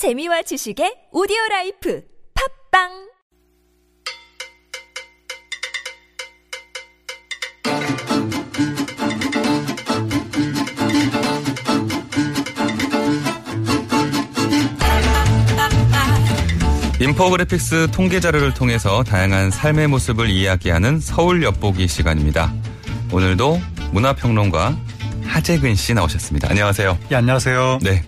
재미와 지식의 오디오 라이프 팟빵 인포그래픽스 통계 자료를 통해서 다양한 삶의 모습을 이야기하는 서울 엿보기 시간입니다. 오늘도 문화평론가 하재근 씨 나오셨습니다. 안녕하세요. 예, 안녕하세요. 네.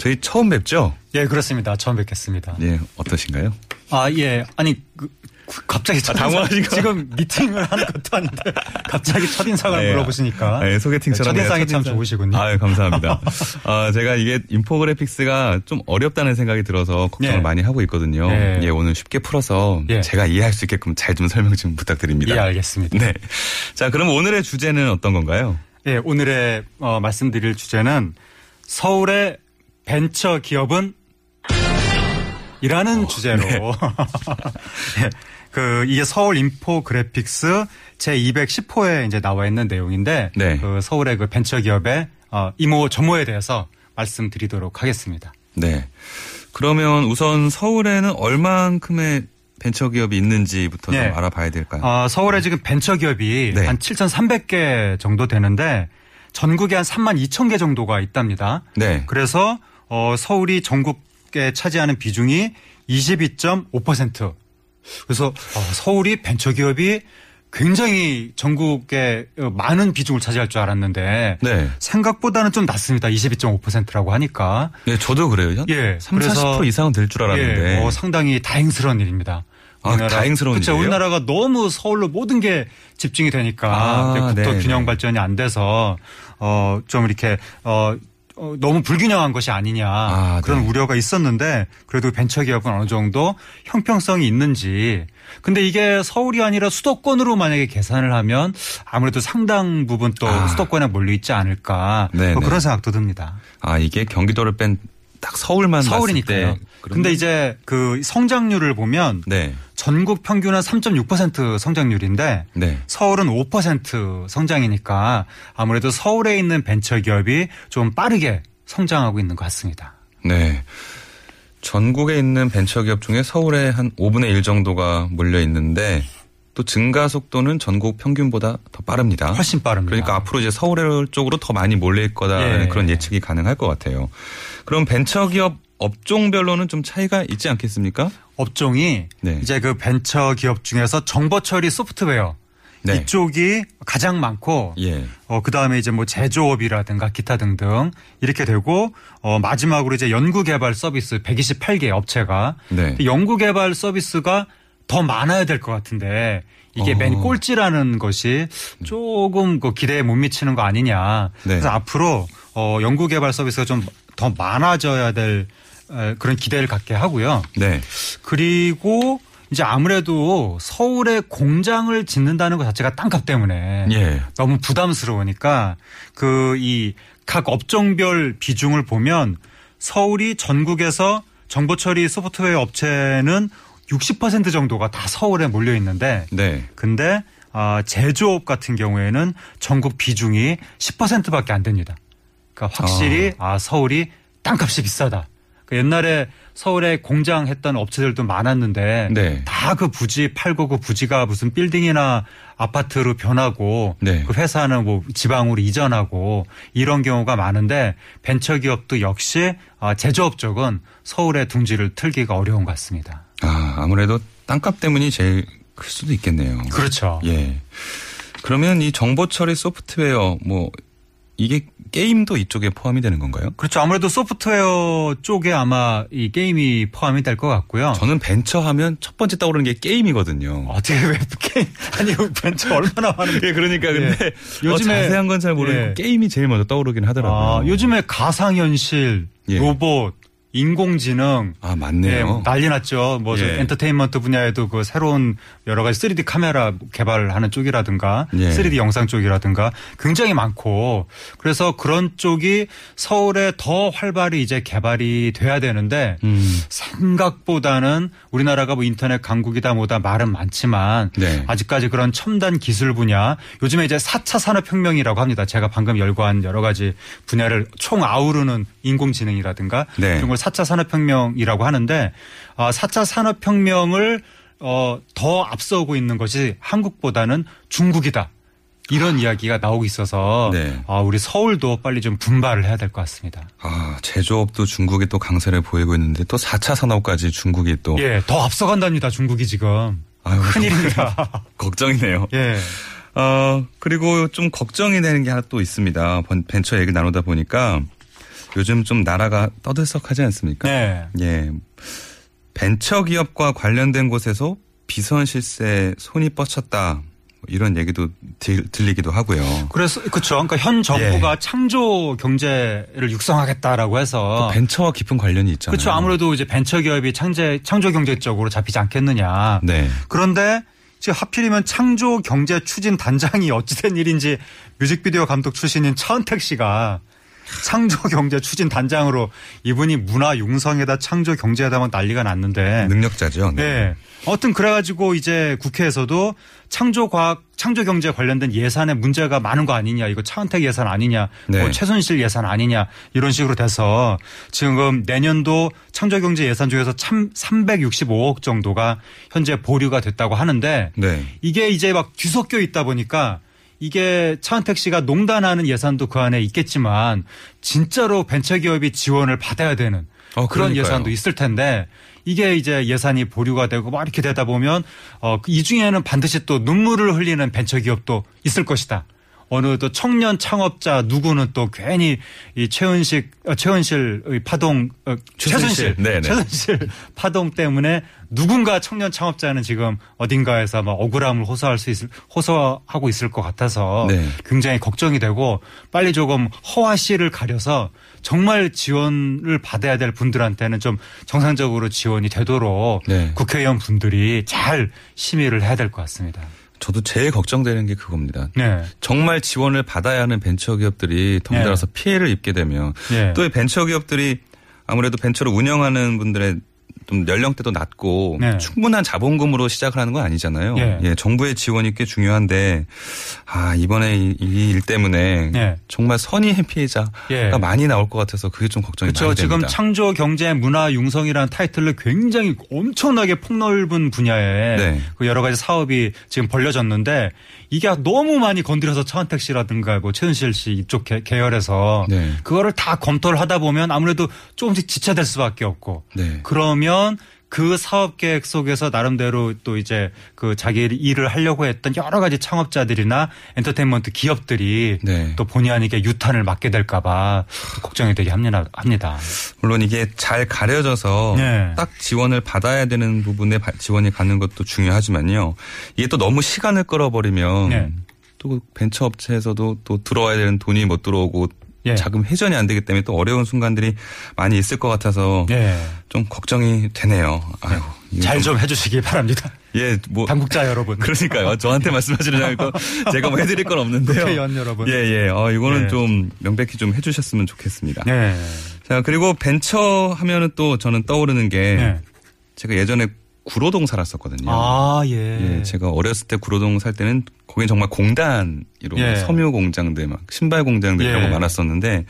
저희 처음 뵙죠? 예, 그렇습니다. 처음 뵙겠습니다. 네, 어떠신가요? 아, 예. 아니, 그, 그 갑자기 첫 당황하신 거. 지금 미팅을 하는 것도 아닌데 갑자기 첫인상을 네. 물어보시니까 네, 소개팅처럼 첫인상이 그냥 참 첫인상- 좋으시군요. 아유, 감사합니다. 아, 제가 이게 인포그래픽스가 좀 어렵다는 생각이 들어서 걱정을 예. 많이 하고 있거든요. 예. 예, 오늘 쉽게 풀어서 예. 제가 이해할 수 있게끔 잘 좀 설명 좀 부탁드립니다. 예, 알겠습니다. 네. 자, 그럼 오늘의 주제는 어떤 건가요? 예, 오늘의 어, 말씀드릴 주제는 서울의 벤처 기업은 이라는 주제로 네. 예, 그 이게 서울 인포그래픽스 제 210호에 이제 나와 있는 내용인데 네. 그 서울의 그 벤처 기업의 어, 이모 저모에 대해서 말씀드리도록 하겠습니다. 네. 그러면 우선 서울에는 얼만큼의 벤처 기업이 있는지부터 네. 좀 알아봐야 될까요? 어, 서울에 지금 벤처 기업이 네. 한 7,300개 정도 되는데 전국에 한 3만 2천 개 정도가 있답니다. 네. 그래서 어, 서울이 전국에 차지하는 비중이 22.5%. 그래서 어, 서울이 벤처 기업이 굉장히 전국에 어, 많은 비중을 차지할 줄 알았는데 네. 생각보다는 좀 낮습니다. 22.5%라고 하니까. 네, 저도 그래요. 예, 3, 그래서- 40% 이상은 될 줄 알았는데. 예, 어, 상당히 다행스러운 일입니다. 아, 다행스러운 그렇죠. 일이에요? 우리나라가 너무 서울로 모든 게 집중이 되니까 아, 이제 국토 네네. 균형 발전이 안 돼서 어 좀 이렇게 어 어, 너무 불균형한 것이 아니냐 아, 그런 네. 우려가 있었는데 그래도 벤처 기업은 어느 정도 형평성이 있는지 근데 이게 서울이 아니라 수도권으로 만약에 계산을 하면 아무래도 상당 부분 또 아. 수도권에 몰려 있지 않을까. 뭐 그런 생각도 듭니다. 아, 이게 경기도를 뺀 딱 서울만 서울이니까요. 근데 이제 그 성장률을 보면 네. 전국 평균은 3.6% 성장률인데 네. 서울은 5% 성장이니까 아무래도 서울에 있는 벤처 기업이 좀 빠르게 성장하고 있는 것 같습니다. 네. 전국에 있는 벤처 기업 중에 서울에 한 5분의 1 정도가 몰려 있는데 또 증가 속도는 전국 평균보다 더 빠릅니다. 훨씬 빠릅니다. 그러니까 앞으로 이제 서울 쪽으로 더 많이 몰릴 거다라는 예. 그런 예측이 가능할 것 같아요. 그럼 벤처 기업 업종별로는 좀 차이가 있지 않겠습니까? 업종이 네. 이제 그 벤처 기업 중에서 정보 처리 소프트웨어 네. 이쪽이 가장 많고 예. 어, 그 다음에 이제 뭐 제조업이라든가 기타 등등 이렇게 되고 어, 마지막으로 이제 연구 개발 서비스 128개 업체가 네. 그 연구 개발 서비스가 더 많아야 될 것 같은데 이게 어. 맨 꼴찌라는 것이 조금 그 기대에 못 미치는 거 아니냐. 네. 그래서 앞으로 어, 연구 개발 서비스가 좀 더 많아져야 될 에, 그런 기대를 갖게 하고요. 네. 그리고 이제 아무래도 서울에 공장을 짓는다는 것 자체가 땅값 때문에 예. 너무 부담스러우니까 그 이 각 업종별 비중을 보면 서울이 전국에서 정보 처리 소프트웨어 업체는 60% 정도가 다 서울에 몰려 있는데 네. 근데 아 제조업 같은 경우에는 전국 비중이 10%밖에 안 됩니다. 그러니까 확실히 아, 서울이 땅값이 비싸다. 그 옛날에 서울에 공장 했던 업체들도 많았는데 네. 다그 부지 팔고 그 부지가 무슨 빌딩이나 아파트로 변하고 네. 그 회사는 뭐 지방으로 이전하고 이런 경우가 많은데 벤처기업도 역시 아, 제조업 쪽은 서울에 둥지를 틀기가 어려운 것 같습니다. 아, 아무래도 땅값 때문이 제일 클 수도 있겠네요. 그렇죠. 예. 그러면 이 정보 처리 소프트웨어 뭐 이게 게임도 이쪽에 포함이 되는 건가요? 그렇죠. 아무래도 소프트웨어 쪽에 아마 이 게임이 포함이 될 것 같고요. 저는 벤처 하면 첫 번째 떠오르는 게 게임이거든요. 어떻게 왜 게임 아니 벤처 얼마나 많은 예, 그러니까 근데 예. 요즘에 요즘에- 자세한 건 잘 모르겠고 예. 게임이 제일 먼저 떠오르긴 하더라고요. 아, 요즘에 가상현실, 예. 로봇, 인공지능 아, 맞네요. 예, 난리 났죠. 뭐 예. 엔터테인먼트 분야에도 그 새로운 여러 가지 3D 카메라 개발하는 쪽이라든가 예. 3D 영상 쪽이라든가 굉장히 많고 그래서 그런 쪽이 서울에 더 활발히 이제 개발이 돼야 되는데 음. 생각보다는 우리나라가 뭐 인터넷 강국이다 뭐다 말은 많지만 네. 아직까지 그런 첨단 기술 분야 요즘에 이제 4차 산업혁명이라고 합니다. 제가 방금 열거한 여러 가지 분야를 총 아우르는 인공지능이라든가 네. 이런 걸 4차 산업혁명이라고 하는데 아, 4차 산업혁명을 어, 더 앞서고 있는 것이 한국보다는 중국이다. 이런 이야기가 나오고 있어서 네. 아, 우리 서울도 빨리 좀 분발을 해야 될 것 같습니다. 아, 제조업도 중국이 또 강세를 보이고 있는데 또 4차 산업까지 중국이 또 예, 더 앞서간답니다. 중국이 지금. 아유, 큰일입니다. 걱정이네요. 예. 어, 그리고 좀 걱정이 되는 게 하나 또 있습니다. 번- 벤처 얘기 나누다 보니까 요즘 좀 나라가 떠들썩하지 않습니까? 네. 예. 벤처 기업과 관련된 곳에서 비선 실세 손이 뻗쳤다. 뭐 이런 얘기도 들, 들리기도 하고요. 그래서 그렇죠. 그러니까 현 정부가 창조 경제를 육성하겠다라고 해서 또 벤처와 깊은 관련이 있잖아요. 그렇죠. 아무래도 이제 벤처 기업이 창제 창조 경제 쪽으로 잡히지 않겠느냐. 네. 그런데 지금 하필이면 창조 경제 추진 단장이 어찌된 일인지 뮤직비디오 감독 출신인 차은택 씨가 창조 경제 추진 단장으로 이분이 문화 융성에다 창조 경제에다 막 난리가 났는데 능력자죠. 네. 아무튼 그래가지고 이제 국회에서도 창조 과학, 창조 경제 관련된 예산에 문제가 많은 거 아니냐, 이거 차은택 예산 아니냐, 네. 뭐 최순실 예산 아니냐 이런 식으로 돼서 지금 내년도 창조 경제 예산 중에서 참 365억 정도가 현재 보류가 됐다고 하는데 네. 이게 이제 막 뒤섞여 있다 보니까 이게 차은택 씨가 농단하는 예산도 그 안에 있겠지만 진짜로 벤처기업이 지원을 받아야 되는 어, 그런. 예산도 있을 텐데 이게 이제 예산이 보류가 되고 막 이렇게 되다 보면 어, 이 중에는 반드시 또 눈물을 흘리는 벤처기업도 있을 것이다. 어느 또 청년 창업자 누구는 또 괜히 이 최은식 어, 최은실의 파동 어, 최순실. 최순실 네네. 최순실 파동 때문에 누군가 청년 창업자는 지금 어딘가에서 막 억울함을 호소할 수 있을 호소하고 있을 것 같아서 네. 굉장히 걱정이 되고 빨리 조금 허와 씨를 가려서 정말 지원을 받아야 될 분들한테는 좀 정상적으로 지원이 되도록 네. 국회의원 분들이 잘 심의를 해야 될 것 같습니다. 저도 제일 걱정되는 게 그겁니다. 네. 정말 지원을 받아야 하는 벤처 기업들이 덩달아서 피해를 입게 되면 예. 또이 벤처 기업들이 아무래도 벤처를 운영하는 분들의 좀 연령대도 낮고 네. 충분한 자본금으로 시작을 하는 건 아니잖아요. 예. 정부의 지원이 꽤 중요한데 아 이번에 이 일 때문에 예. 정말 선의의 피해자가 예. 많이 나올 것 같아서 그게 좀 걱정이 그렇죠. 많이 지금 됩니다. 창조 경제 문화 융성이라는 타이틀로 굉장히 엄청나게 폭넓은 분야에 네. 그 여러 가지 사업이 지금 벌려졌는데 이게 너무 많이 건드려서 차은택 씨라든가 뭐 최은실 씨 이쪽 계- 계열에서 네. 그거를 다 검토를 하다 보면 아무래도 조금씩 지체될 수밖에 없고 네. 그러면 그 사업 계획 속에서 나름대로 또 이제 그 자기 일을 하려고 했던 여러 가지 창업자들이나 엔터테인먼트 기업들이 네. 또 본의 아니게 유탄을 맞게 될까봐 걱정이 되게 합니다. 물론 이게 잘 가려져서 네. 딱 지원을 받아야 되는 부분에 바- 지원이 가는 것도 중요하지만요. 이게 또 너무 시간을 끌어버리면 네. 또 벤처 업체에서도 또 들어와야 되는 돈이 못 들어오고 예. 자금 회전이 안 되기 때문에 또 어려운 순간들이 많이 있을 것 같아서 네. 좀 걱정이 되네요. 아유, 이게 잘좀 해주시기 바랍니다. 예, 뭐 당국자 여러분. 그러니까요. 저한테 말씀하시려고 제가 뭐 해드릴 건 없는데요. 국회의원 여러분. 예, 예. 어, 이거는 네. 좀 명백히 좀 해주셨으면 좋겠습니다. 네. 자, 그리고 벤처 하면은 또 저는 떠오르는 게 네. 제가 예전에 구로동 살았었거든요. 아, 예. 예, 제가 어렸을 때 구로동 살 때는 거긴 정말 공단으로 예. 섬유 공장들 막 신발 공장들 이런 예. 거 많았었는데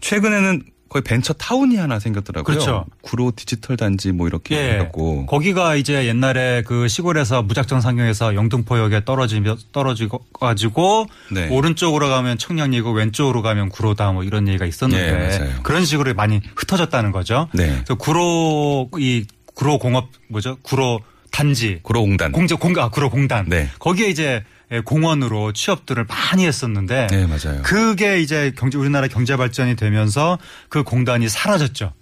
최근에는 거의 벤처 타운이 하나 생겼더라고요. 그렇죠. 구로 디지털 단지 뭐 이렇게 예. 해갖고 거기가 이제 옛날에 그 시골에서 무작정 상경에서 영등포역에 떨어지며 떨어지고 가지고 네. 오른쪽으로 가면 청량리고 왼쪽으로 가면 구로다 뭐 이런 얘기가 있었는데 예. 그런 식으로 많이 흩어졌다는 거죠. 네. 그래서 구로 이 구로 공업 뭐죠? 구로 단지 구로 공단. 공제 공가 아, 구로 공단 네. 거기에 이제 공원으로 취업들을 많이 했었는데 네, 맞아요. 그게 이제 경제 우리나라 경제 발전이 되면서 그 공단이 사라졌죠.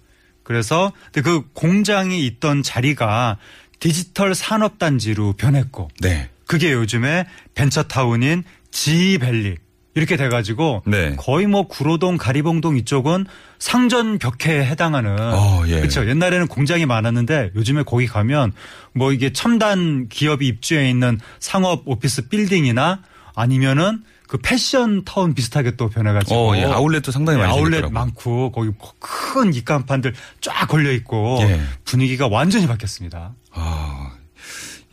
그래서 그 공장이 있던 자리가 디지털 산업 단지로 변했고 네. 그게 요즘에 벤처타운인 G밸리 이렇게 돼가지고 네. 거의 뭐 구로동 가리봉동 이쪽은 상전 벽해에 해당하는 어, 예. 그렇죠. 옛날에는 공장이 많았는데 요즘에 거기 가면 뭐 이게 첨단 기업이 입주해 있는 상업 오피스 빌딩이나 아니면은 그 패션 타운 비슷하게 또 변해가지고 어, 예. 아울렛도 상당히 많이 아울렛 생겼더라고요. 많고 거기 큰 입간판들 쫙 걸려 있고 예. 분위기가 완전히 바뀌었습니다. 아,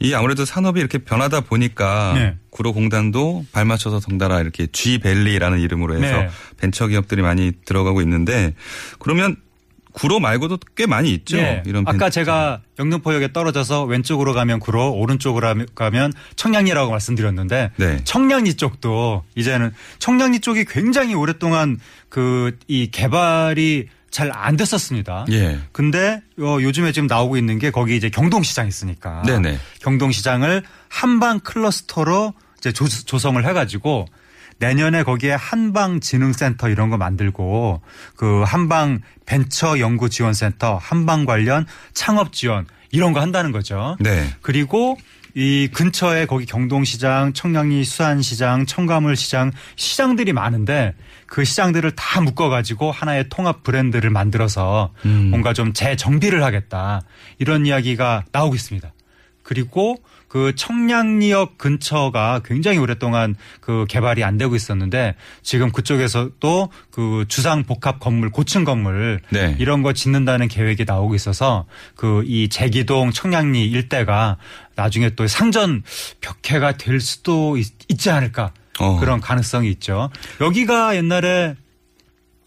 이 아무래도 산업이 이렇게 변하다 보니까 네. 구로공단도 발맞춰서 덩달아 이렇게 G밸리라는 이름으로 해서 네. 벤처 기업들이 많이 들어가고 있는데 그러면 구로 말고도 꽤 많이 있죠. 예. 이런 아까 벤- 제가 영등포역에 떨어져서 왼쪽으로 가면 구로, 오른쪽으로 가면 청량리라고 말씀드렸는데 네. 청량리 쪽도 이제는 청량리 쪽이 굉장히 오랫동안 그 이 개발이 잘 안 됐었습니다. 예. 근데 어, 요즘에 지금 나오고 있는 게 거기 이제 경동시장 있으니까 네네. 경동시장을 한방 클러스터로 이제 조, 조성을 해가지고 내년에 거기에 한방 지능센터 이런 거 만들고 그 한방 벤처 연구 지원센터, 한방 관련 창업 지원 이런 거 한다는 거죠. 네. 그리고 이 근처에 거기 경동시장, 청량리 수산시장, 청가물시장 시장들이 많은데 그 시장들을 다 묶어가지고 하나의 통합 브랜드를 만들어서 음. 뭔가 좀 재정비를 하겠다 이런 이야기가 나오고 있습니다. 그리고 그 청량리역 근처가 굉장히 오랫동안 그 개발이 안 되고 있었는데 지금 그쪽에서도 그 주상 복합 건물 고층 건물 네. 이런 거 짓는다는 계획이 나오고 있어서 그 이 제기동 청량리 일대가 나중에 또 상전 벽해가 될 수도 있, 지 않을까 어. 그런 가능성이 있죠. 여기가 옛날에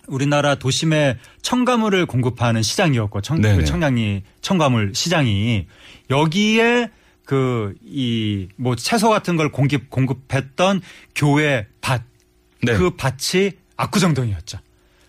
우리나라 도심에 첨가물을 공급하는 시장이었고 청. 그 청량리 첨가물 시장이 여기에 그 이 뭐 채소 같은 걸 공급 공급했던 교회 밭 네. 그 밭이 압구정동이었죠.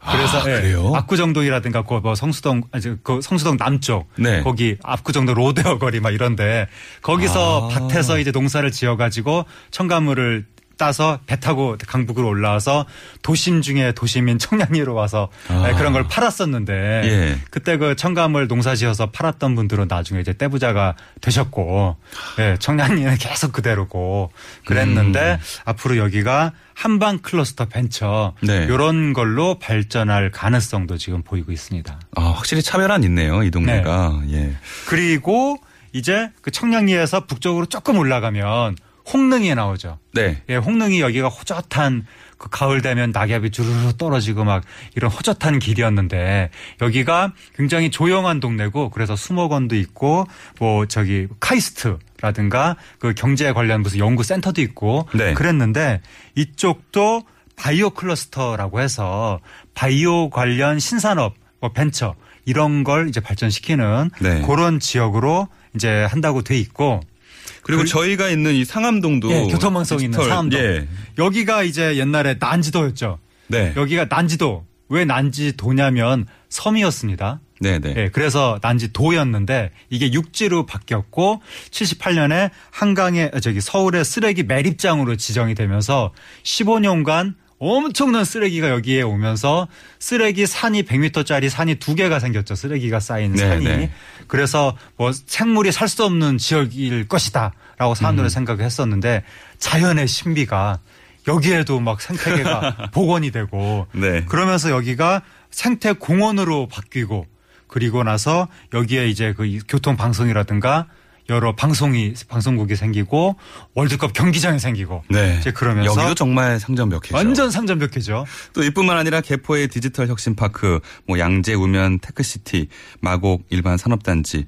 그래서 아, 예, 그래요? 압구정동이라든가 그뭐 성수동 아니 그 성수동 남쪽 네. 거기 압구정동 로데오 거리 막 이런데 거기서 아. 밭에서 이제 농사를 지어 가지고 첨가물을 따서 배 타고 강북으로 올라와서 도심 중에 도심인 청량리로 와서 아. 예, 그런 걸 팔았었는데 예. 그때 그 첨가물 농사 지어서 팔았던 분들은 나중에 이제 떼부자가 되셨고 예, 청량리는 계속 그대로고 그랬는데 음. 앞으로 여기가 한방 클러스터 벤처 네. 이런 걸로 발전할 가능성도 지금 보이고 있습니다. 아, 확실히 차별화는 있네요. 이 동네가. 예. 그리고 이제 그 청량리에서 북쪽으로 조금 올라가면 홍릉이 나오죠. 네. 예, 홍릉이 여기가 호젓한 그 가을 되면 낙엽이 주르르 떨어지고 막 이런 호젓한 길이었는데 여기가 굉장히 조용한 동네고 그래서 수목원도 있고 뭐 저기 카이스트라든가 그 경제 관련 무슨 연구 센터도 있고 네. 그랬는데 이쪽도 바이오 클러스터라고 해서 바이오 관련 신산업 뭐 벤처 이런 걸 이제 발전시키는 네. 그런 지역으로 이제 한다고 돼 있고 그리고 그- 저희가 있는 이 상암동도 예, 교통방송 있는 상암동. 예. 여기가 이제 옛날에 난지도였죠. 네. 여기가 난지도. 왜 난지도냐면 섬이었습니다. 네, 네. 예, 그래서 난지도였는데 이게 육지로 바뀌었고 78년에 한강에 어, 저기 서울의 쓰레기 매립장으로 지정이 되면서 15년간 엄청난 쓰레기가 여기에 오면서 쓰레기 산이 100m짜리 산이 두 개가 생겼죠. 쓰레기가 쌓인 네, 산이. 네. 그래서 뭐 생물이 살 수 없는 지역일 것이다라고 사람들은 생각을 했었는데 자연의 신비가 여기에도 막 생태계가 복원이 되고 네. 그러면서 여기가 생태 공원으로 바뀌고 그리고 나서 여기에 이제 그 교통 방송이라든가 여러 방송이 방송국이 생기고 월드컵 경기장이 생기고 네. 이제 그러면서 여기도 정말 상전벽해죠. 완전 상전벽해죠. 또 이뿐만 아니라 개포의 디지털 혁신파크, 뭐 양재 우면 테크시티, 마곡 일반 산업단지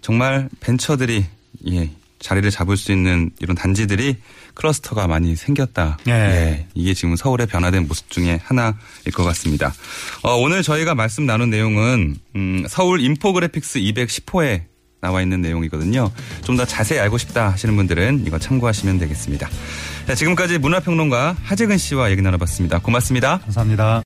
정말 벤처들이 예, 자리를 잡을 수 있는 이런 단지들이 클러스터가 많이 생겼다. 예. 예, 이게 지금 서울의 변화된 모습 중에 하나일 것 같습니다. 어, 오늘 저희가 말씀 나눈 내용은 음, 서울 인포그래픽스 210호에 나와 있는 내용이거든요. 좀 더 자세히 알고 싶다 하시는 분들은 이거 참고하시면 되겠습니다. 자, 지금까지 문화평론가 하재근 씨와 얘기 나눠봤습니다. 고맙습니다. 감사합니다.